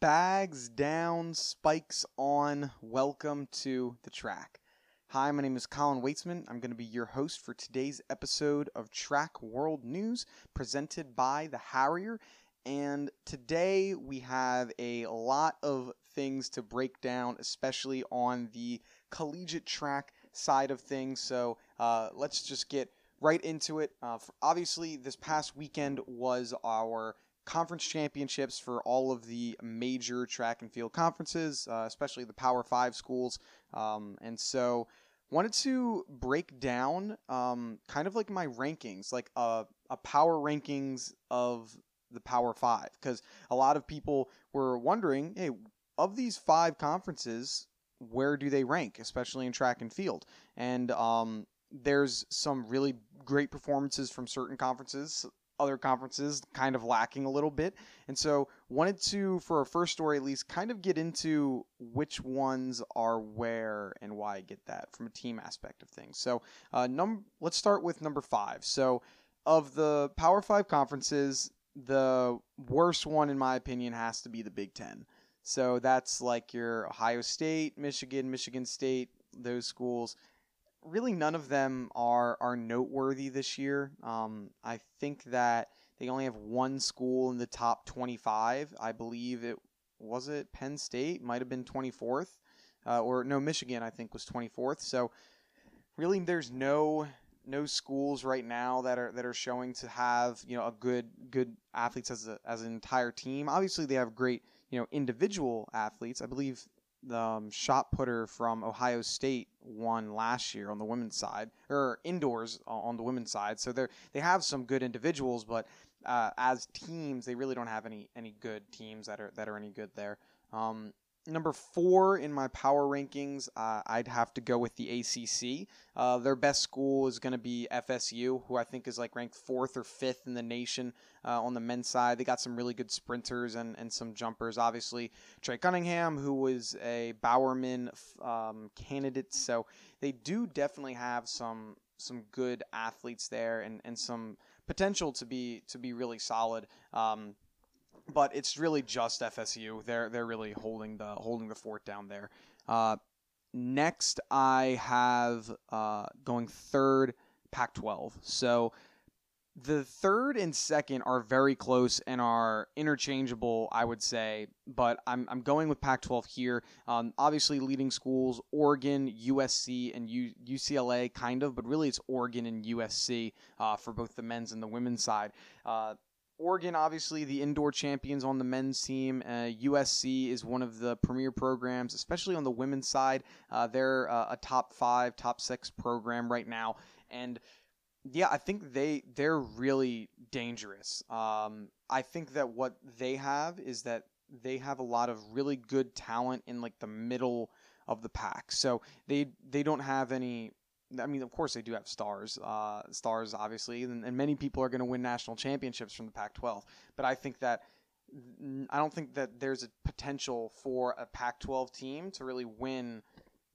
Bags down, spikes on. Welcome to the track. Hi, my name is Colin Weitzman. I'm going to be your host for today's episode of Track World News presented by the Harrier. And today we have a lot of things to break down, especially on the collegiate track side of things. So uh, let's just get right into it. Uh, obviously, this past weekend was our conference championships for all of the major track and field conferences, uh, especially the Power Five schools. Um, and so, wanted to break down um, kind of like my rankings, like a, a power rankings of the Power Five, because a lot of people were wondering, hey, of these five conferences, where do they rank, especially in track and field? And um, there's some really great performances from certain conferences other conferences kind of lacking a little bit. And so wanted to, for our first story at least, kind of get into which ones are where and why I get that from a team aspect of things. So uh, num- let's start with number five. So of the Power Five conferences, the worst one in my opinion has to be the Big Ten. So that's like your Ohio State, Michigan, Michigan State, those schools really none of them are are noteworthy this year. Um, I think that they only have one school in the top 25. I believe it was it Penn State might have been 24th, uh, or no Michigan I think was 24th. So really, there's no no schools right now that are that are showing to have you know a good good athletes as a, as an entire team. Obviously, they have great you know individual athletes. I believe the um, shot putter from Ohio State won last year on the women's side or indoors on the women's side. So they they have some good individuals, but uh, as teams, they really don't have any any good teams that are that are any good there. Um, Number four in my power rankings, uh, I'd have to go with the ACC. Uh, their best school is going to be FSU, who I think is like ranked fourth or fifth in the nation uh, on the men's side. They got some really good sprinters and, and some jumpers. Obviously, Trey Cunningham, who was a Bowerman um, candidate. So they do definitely have some some good athletes there and, and some potential to be to be really solid. Um, but it's really just FSU. They're they're really holding the holding the fort down there. Uh, next, I have uh, going third Pac-12. So the third and second are very close and are interchangeable, I would say. But I'm, I'm going with Pac 12 here. Um, obviously, leading schools Oregon, USC, and U- UCLA, kind of, but really it's Oregon and USC uh, for both the men's and the women's side. Oregon, obviously, the indoor champions on the men's team. Uh, USC is one of the premier programs, especially on the women's side. Uh, they're uh, a top five, top six program right now, and yeah, I think they they're really dangerous. Um, I think that what they have is that they have a lot of really good talent in like the middle of the pack. So they they don't have any I mean, of course, they do have stars, uh, stars obviously, and, and, many people are going to win national championships from the Pac-12. But I think that I don't think that there's a potential for a Pac-12 team to really win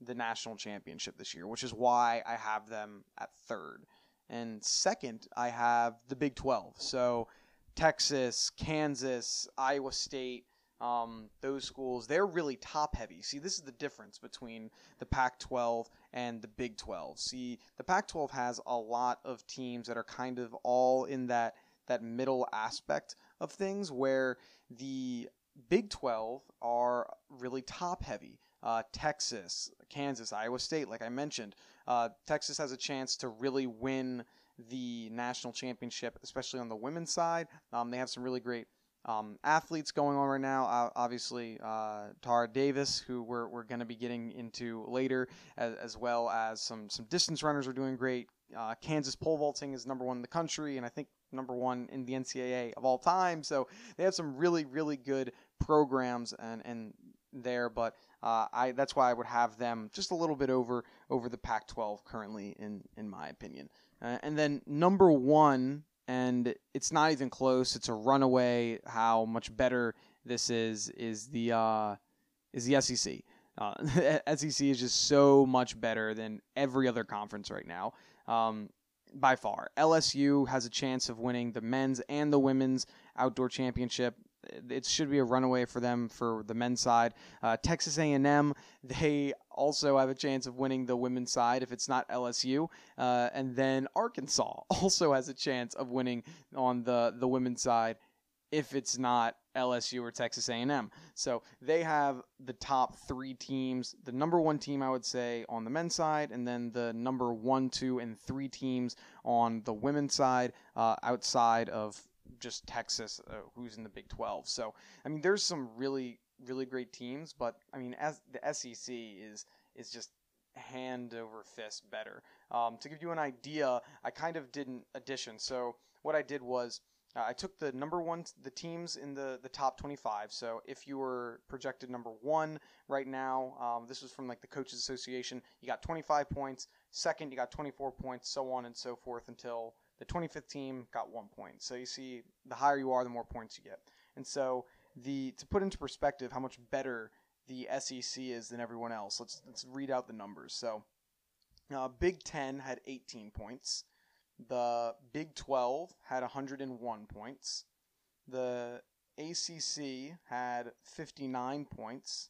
the national championship this year, which is why I have them at third. And second, I have the Big 12. So Texas, Kansas, Iowa State, um, those schools, they're really top heavy. See, this is the difference between the Pac 12 and the Big 12. See, the Pac 12 has a lot of teams that are kind of all in that, that middle aspect of things where the Big 12 are really top heavy. Uh, Texas, Kansas, Iowa State, like I mentioned. Uh, Texas has a chance to really win the national championship, especially on the women's side. Um, they have some really great um, athletes going on right now. Obviously, uh, Tara Davis, who we're, we're going to be getting into later, as, as, well as some some distance runners are doing great. Uh, Kansas pole vaulting is number one in the country, and I think number one in the NCAA of all time. So they have some really really good programs and and there, but uh, I that's why I would have them just a little bit over over the Pac-12 currently in in my opinion. Uh, and then number one and it's not even close. It's a runaway. How much better this is is the uh, is the SEC. Uh, SEC is just so much better than every other conference right now. Um, by far. LSU has a chance of winning the men's and the women's outdoor championship. It should be a runaway for them for the men's side. Uh, Texas A&M, they also have a chance of winning the women's side if it's not LSU. Uh, and then Arkansas also has a chance of winning on the the women's side if it's not LSU or Texas A&M. So they have the top three teams. The number one team, I would say, on the men's side, and then the number one, two, and three teams on the women's side, uh, outside of just Texas, uh, who's in the Big 12. So I mean, there's some really, really great teams, but I mean, as the SEC is is just hand over fist better. Um, to give you an idea, I kind of did an addition. So what I did was uh, I took the number one, the teams in the, the top 25. So if you were projected number one right now, um, this was from like the Coaches Association, you got 25 points. Second, you got 24 points, so on and so forth until the 25th team got one point. So you see, the higher you are, the more points you get. And so the to put into perspective how much better the SEC is than everyone else, let's let's read out the numbers. So uh, Big Ten had 18 points. The Big 12 had 101 points. The ACC had 59 points.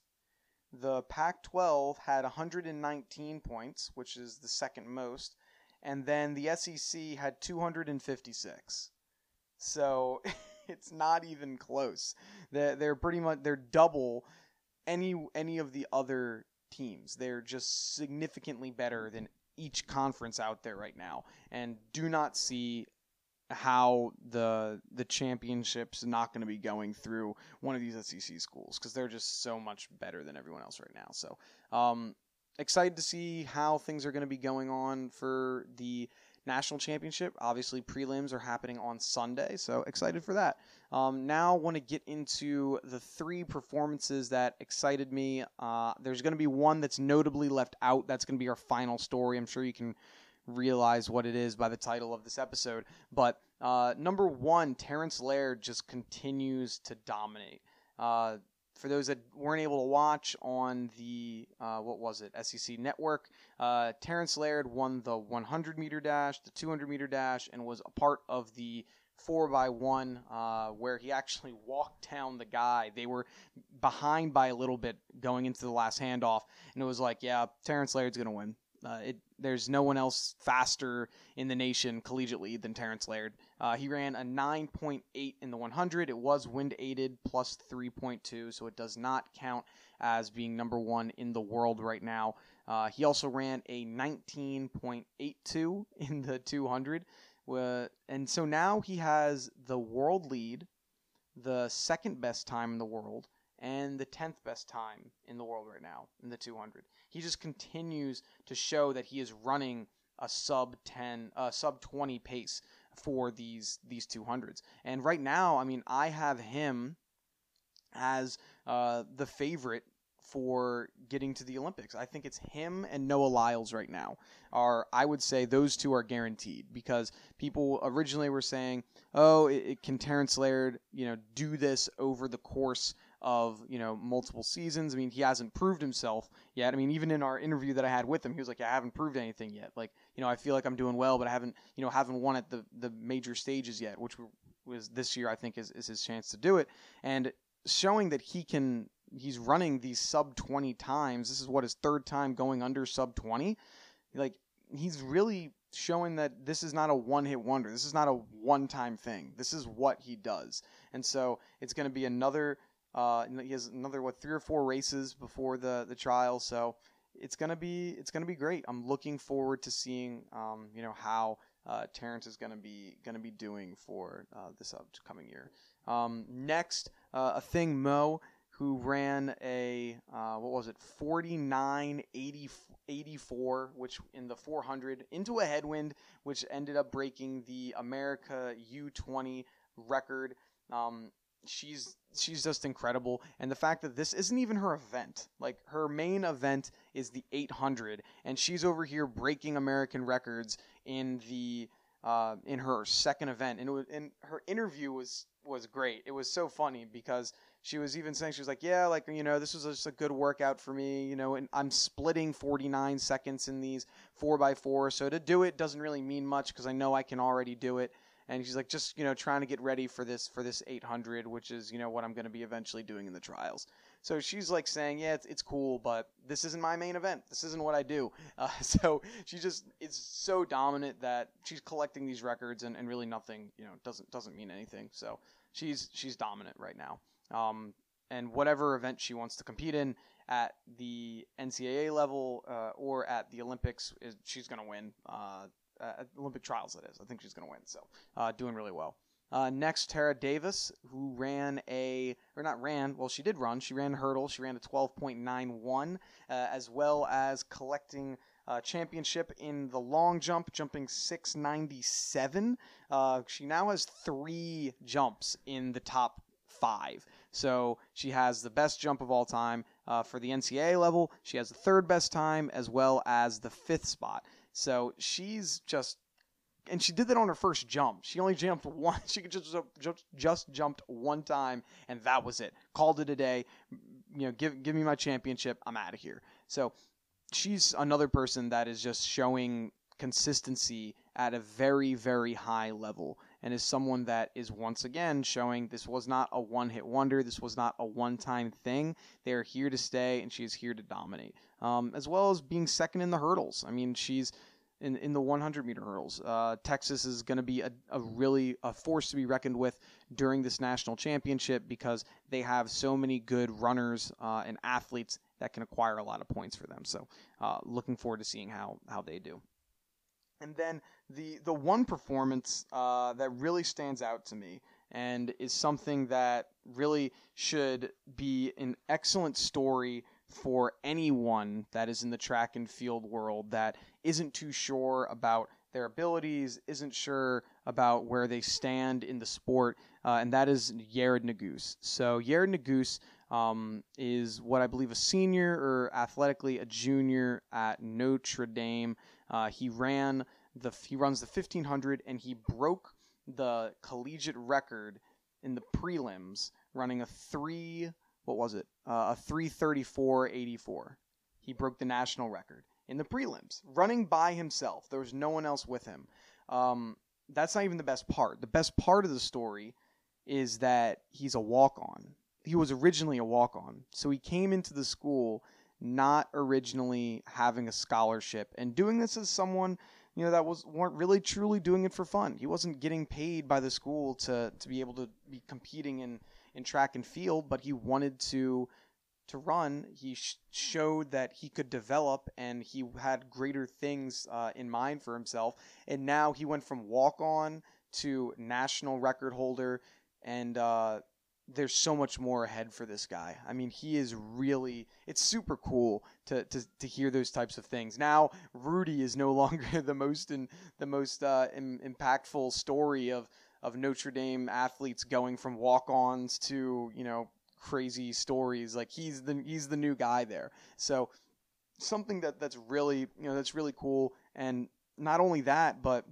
The Pac 12 had 119 points, which is the second most. And then the SEC had 256. So it's not even close. They're, they're pretty much they're double any any of the other teams. They're just significantly better than each conference out there right now, and do not see how the the championship's not going to be going through one of these SEC schools because they're just so much better than everyone else right now. So, um, excited to see how things are going to be going on for the national championship. Obviously, prelims are happening on Sunday, so excited for that. Um, now, want to get into the three performances that excited me. Uh, there's going to be one that's notably left out. That's going to be our final story. I'm sure you can realize what it is by the title of this episode. But uh, number one, Terrence Laird just continues to dominate. Uh, for those that weren't able to watch on the uh, what was it SEC Network, uh, Terrence Laird won the 100 meter dash, the 200 meter dash, and was a part of the four by one uh, where he actually walked down the guy. They were behind by a little bit going into the last handoff, and it was like, yeah, Terrence Laird's gonna win. Uh, it, there's no one else faster in the nation collegiately than Terrence Laird. Uh, he ran a 9.8 in the 100. It was wind aided plus 3.2, so it does not count as being number one in the world right now. Uh, he also ran a 19.82 in the 200. Uh, and so now he has the world lead, the second best time in the world, and the 10th best time in the world right now in the 200 he just continues to show that he is running a sub 10 uh, sub 20 pace for these these 200s and right now i mean i have him as uh, the favorite for getting to the Olympics. I think it's him and Noah Lyles right now are I would say those two are guaranteed because people originally were saying, "Oh, it, it can Terrence Laird, you know, do this over the course of you know multiple seasons. I mean, he hasn't proved himself yet. I mean, even in our interview that I had with him, he was like, "I haven't proved anything yet. Like, you know, I feel like I'm doing well, but I haven't, you know, haven't won at the the major stages yet, which was this year. I think is is his chance to do it, and showing that he can. He's running these sub 20 times. This is what his third time going under sub 20. Like he's really showing that this is not a one hit wonder. This is not a one time thing. This is what he does. And so it's going to be another uh, he has another what three or four races before the the trial, so it's gonna be it's gonna be great. I'm looking forward to seeing um, you know how uh, Terrence is gonna be gonna be doing for uh, this upcoming year. Um, next, uh, Athing Mu who ran a uh, what was it 49 80, 84 which in the 400 into a headwind which ended up breaking the america u20 record um, she's she's just incredible and the fact that this isn't even her event like her main event is the 800 and she's over here breaking american records in the uh, in her second event, and, was, and her interview was was great. It was so funny because she was even saying she was like, yeah, like you know, this was just a good workout for me, you know, and I'm splitting 49 seconds in these four by four, so to do it doesn't really mean much because I know I can already do it. And she's like, just you know, trying to get ready for this for this 800, which is you know what I'm going to be eventually doing in the trials. So she's like saying, yeah, it's, it's cool, but this isn't my main event. This isn't what I do. Uh, so she just is so dominant that she's collecting these records, and, and really nothing, you know, doesn't doesn't mean anything. So she's she's dominant right now. Um, and whatever event she wants to compete in at the NCAA level uh, or at the Olympics, is, she's going to win. Uh, at Olympic trials, that is. I think she's going to win. So uh, doing really well. Uh, next, Tara Davis, who ran a, or not ran, well, she did run. She ran hurdle. She ran a 12.91, uh, as well as collecting uh, championship in the long jump, jumping 697. Uh, she now has three jumps in the top five. So she has the best jump of all time uh, for the NCAA level. She has the third best time as well as the fifth spot. So she's just and she did that on her first jump. She only jumped one. She just just just jumped one time, and that was it. Called it a day. You know, give give me my championship. I'm out of here. So she's another person that is just showing consistency at a very very high level and is someone that is once again showing this was not a one hit wonder. This was not a one time thing. They are here to stay, and she is here to dominate, um, as well as being second in the hurdles. I mean, she's in, in the 100 meter hurdles. Uh, Texas is going to be a, a really a force to be reckoned with during this national championship because they have so many good runners uh, and athletes that can acquire a lot of points for them. So, uh, looking forward to seeing how how they do. And then the the one performance uh, that really stands out to me and is something that really should be an excellent story for anyone that is in the track and field world that isn't too sure about their abilities, isn't sure about where they stand in the sport, uh, and that is Yared Nuguse. So Yared Nuguse um, is what I believe a senior or athletically a junior at Notre Dame. Uh, he ran the he runs the 1500 and he broke the collegiate record in the prelims, running a three what was it? Uh, a 334.84. He broke the national record in the prelims, running by himself. There was no one else with him. Um, that's not even the best part. The best part of the story is that he's a walk on. He was originally a walk on. So he came into the school not originally having a scholarship and doing this as someone you know that was weren't really truly doing it for fun. He wasn't getting paid by the school to to be able to be competing in in track and field, but he wanted to to run. He sh- showed that he could develop, and he had greater things uh, in mind for himself. And now he went from walk on to national record holder, and uh, there's so much more ahead for this guy. I mean, he is really it's super cool to to, to hear those types of things. Now, Rudy is no longer the most in, the most uh, in, impactful story of of Notre Dame athletes going from walk-ons to you know crazy stories. Like he's the he's the new guy there. So something that that's really you know that's really cool. And not only that, but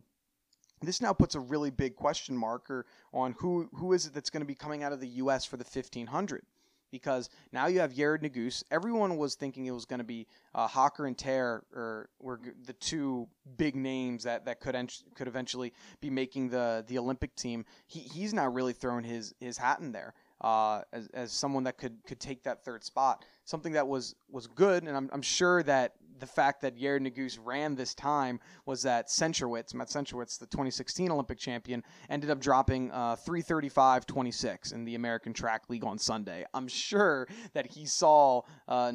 this now puts a really big question marker on who who is it that's going to be coming out of the U.S. for the 1500 because now you have Yared Nuguse. Everyone was thinking it was going to be uh, Hocker and Teare or were the two big names that, that could could eventually be making the the Olympic team. He he's now really thrown his his hat in there uh, as, as someone that could could take that third spot. Something that was was good, and I'm I'm sure that the fact that Yared Nuguse ran this time was that Centrowitz, Matt Centrowitz, the 2016 Olympic champion, ended up dropping uh, 335.26 in the American Track League on Sunday. I'm sure that he saw uh,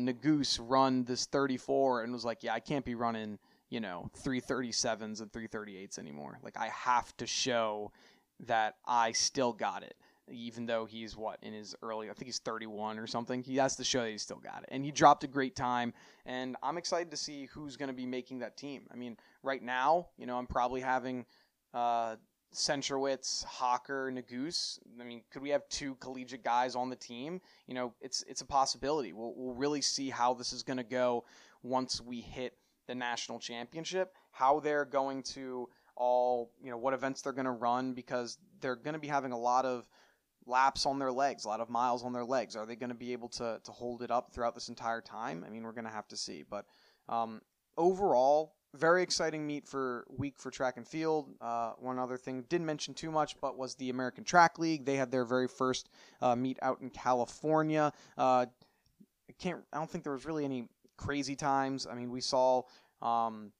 run this 34 and was like, yeah, I can't be running, you know, 337s and 338s anymore. Like, I have to show that I still got it even though he's what in his early, I think he's 31 or something. He has to show that he's still got it, and he dropped a great time. And I'm excited to see who's going to be making that team. I mean, right now, you know, I'm probably having uh, Centrowitz, Hocker, Nuguse. I mean, could we have two collegiate guys on the team? You know, it's it's a possibility. We'll we'll really see how this is going to go once we hit the national championship. How they're going to all you know what events they're going to run because they're going to be having a lot of laps on their legs, a lot of miles on their legs. Are they going to be able to to hold it up throughout this entire time? I mean, we're going to have to see. But um, overall, very exciting meet for week for track and field. Uh, one other thing didn't mention too much, but was the American Track League. They had their very first uh, meet out in California. Uh, I can't. I don't think there was really any crazy times. I mean, we saw. Um,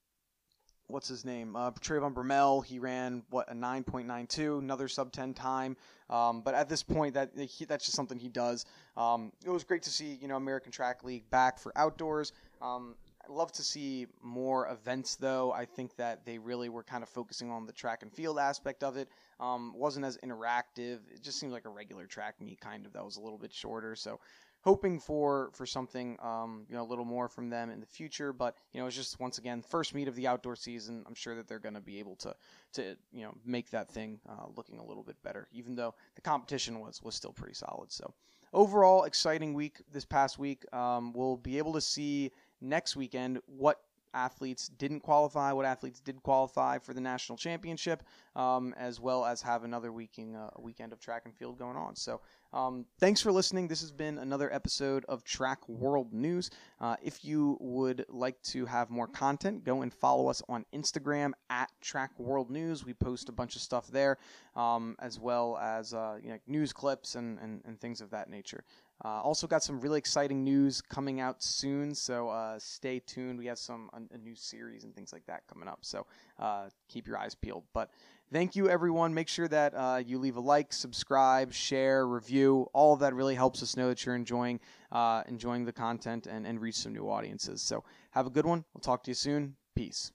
what's his name? Uh, Trayvon Bromell. He ran what a 9.92, another sub 10 time. Um, but at this point, that he, that's just something he does. Um, it was great to see you know American Track League back for outdoors. Um, I'd love to see more events, though. I think that they really were kind of focusing on the track and field aspect of it. Um, wasn't as interactive. It just seemed like a regular track meet, kind of. That was a little bit shorter. So, hoping for for something, um, you know, a little more from them in the future. But you know, it's just once again first meet of the outdoor season. I'm sure that they're going to be able to to you know make that thing uh, looking a little bit better, even though the competition was was still pretty solid. So. Overall, exciting week this past week. Um, we'll be able to see next weekend what athletes didn't qualify, what athletes did qualify for the national championship, um, as well as have another weekend, uh, weekend of track and field going on. So, um, thanks for listening. This has been another episode of Track World News. Uh, if you would like to have more content, go and follow us on Instagram at Track World News. We post a bunch of stuff there, um, as well as uh, you know, news clips and, and, and things of that nature. Uh, also got some really exciting news coming out soon, so uh, stay tuned. We have some a, a, new series and things like that coming up, so uh, keep your eyes peeled. But thank you, everyone. Make sure that uh, you leave a like, subscribe, share, review. All of that really helps us know that you're enjoying uh, enjoying the content and, and reach some new audiences. So have a good one. We'll talk to you soon. Peace.